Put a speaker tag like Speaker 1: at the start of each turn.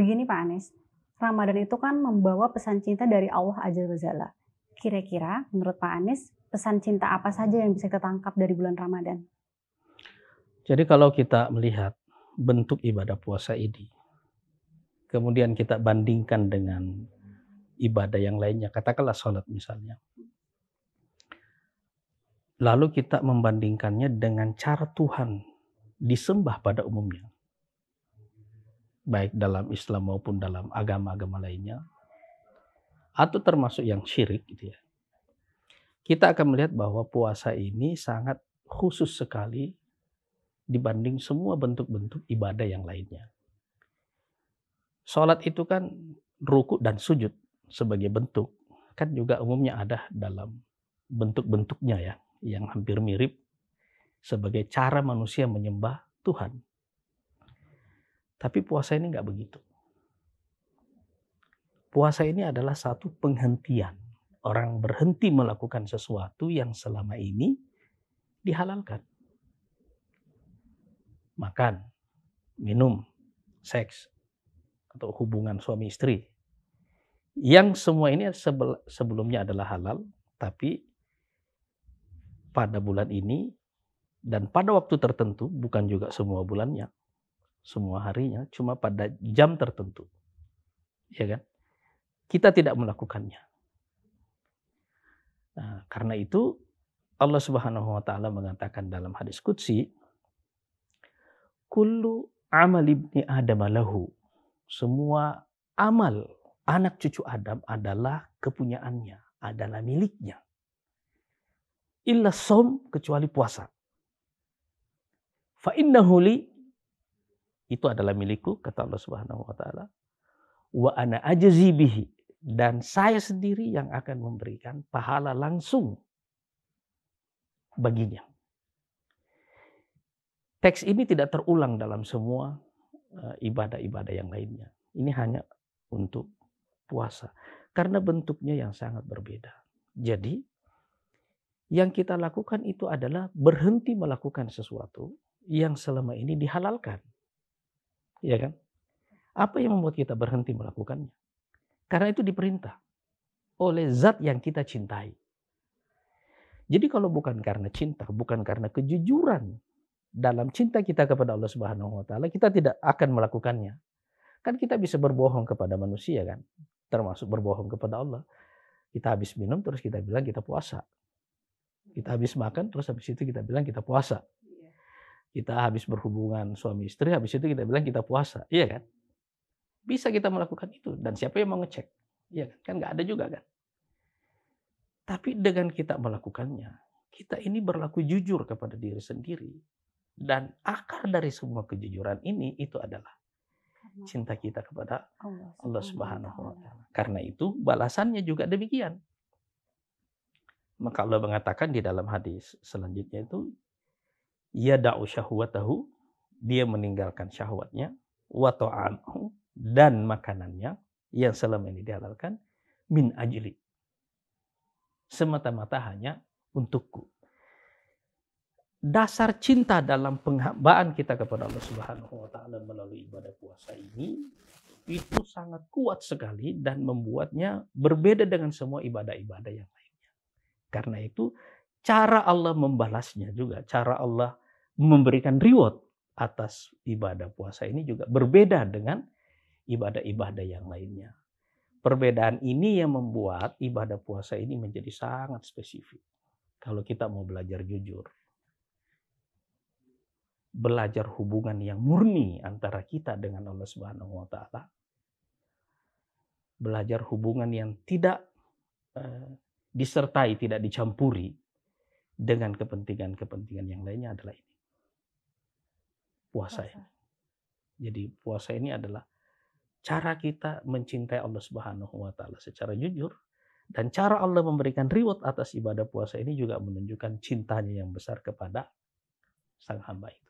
Speaker 1: Begini Pak Anies, Ramadan itu kan membawa pesan cinta dari Allah Azza wa Jalla. Kira-kira menurut Pak Anies, pesan cinta apa saja yang bisa kita tangkap dari bulan Ramadan?
Speaker 2: Jadi kalau kita melihat bentuk ibadah puasa ini, kemudian kita bandingkan dengan ibadah yang lainnya, katakanlah sholat misalnya. Lalu kita membandingkannya dengan cara Tuhan disembah pada umumnya. Baik dalam Islam maupun dalam agama-agama lainnya. Atau termasuk yang syirik gitu ya kita akan melihat bahwa puasa ini sangat khusus sekali dibanding semua bentuk-bentuk ibadah yang lainnya. Sholat itu kan ruku dan sujud sebagai bentuk. Kan juga umumnya ada dalam bentuk-bentuknya ya. Yang hampir mirip sebagai cara manusia menyembah Tuhan. Tapi puasa ini nggak begitu. Puasa ini adalah satu penghentian orang berhenti melakukan sesuatu yang selama ini dihalalkan. Makan, minum, seks, atau hubungan suami istri. Yang semua ini sebelumnya adalah halal, tapi pada bulan ini dan pada waktu tertentu, bukan juga semua bulannya, semua harinya, cuma pada jam tertentu. Ya kan? Kita tidak melakukannya. Nah, karena itu Allah Subhanahu wa taala mengatakan dalam hadis qudsi kullu amal ibni adam lahu. Semua amal anak cucu Adam adalah kepunyaannya, adalah miliknya. Illa som kecuali puasa. Fa innahu li itu adalah milikku kata Allah Subhanahu wa taala. Wa ana ajzi bihi dan saya sendiri yang akan memberikan pahala langsung baginya. Teks ini tidak terulang dalam semua eh, ibadah-ibadah yang lainnya. Ini hanya untuk puasa. Karena bentuknya yang sangat berbeda. Jadi, yang kita lakukan itu adalah berhenti melakukan sesuatu yang selama ini dihalalkan. Ya kan? Apa yang membuat kita berhenti melakukannya? Karena itu diperintah oleh zat yang kita cintai. Jadi kalau bukan karena cinta, bukan karena kejujuran dalam cinta kita kepada Allah Subhanahu wa taala, kita tidak akan melakukannya. Kan kita bisa berbohong kepada manusia kan, termasuk berbohong kepada Allah. Kita habis minum terus kita bilang kita puasa. Kita habis makan terus habis itu kita bilang kita puasa. Iya. Kita habis berhubungan suami istri, habis itu kita bilang kita puasa. Iya kan? Bisa kita melakukan itu. Dan siapa yang mau ngecek? Ya kan nggak ada juga kan. Tapi dengan kita melakukannya, kita ini berlaku jujur kepada diri sendiri. Dan akar dari semua kejujuran ini itu adalah cinta kita kepada Allah Subhanahu wa taala. Karena itu balasannya juga demikian. Maka Allah mengatakan di dalam hadis selanjutnya itu ya da'u syahwatahu dia meninggalkan syahwatnya wa dan makanannya yang selama ini dihalalkan min ajli. Semata-mata hanya untukku. Dasar cinta dalam penghambaan kita kepada Allah Subhanahu wa taala melalui ibadah puasa ini itu sangat kuat sekali dan membuatnya berbeda dengan semua ibadah-ibadah yang lainnya. Karena itu cara Allah membalasnya juga, cara Allah memberikan reward atas ibadah puasa ini juga berbeda dengan ibadah-ibadah yang lainnya. Perbedaan ini yang membuat ibadah puasa ini menjadi sangat spesifik. Kalau kita mau belajar jujur, belajar hubungan yang murni antara kita dengan Allah Subhanahu wa taala. Belajar hubungan yang tidak uh, disertai, tidak dicampuri dengan kepentingan-kepentingan yang lainnya adalah ini. Puasa, puasa. ini. Jadi puasa ini adalah cara kita mencintai Allah Subhanahu wa taala secara jujur dan cara Allah memberikan reward atas ibadah puasa ini juga menunjukkan cintanya yang besar kepada sang hamba itu.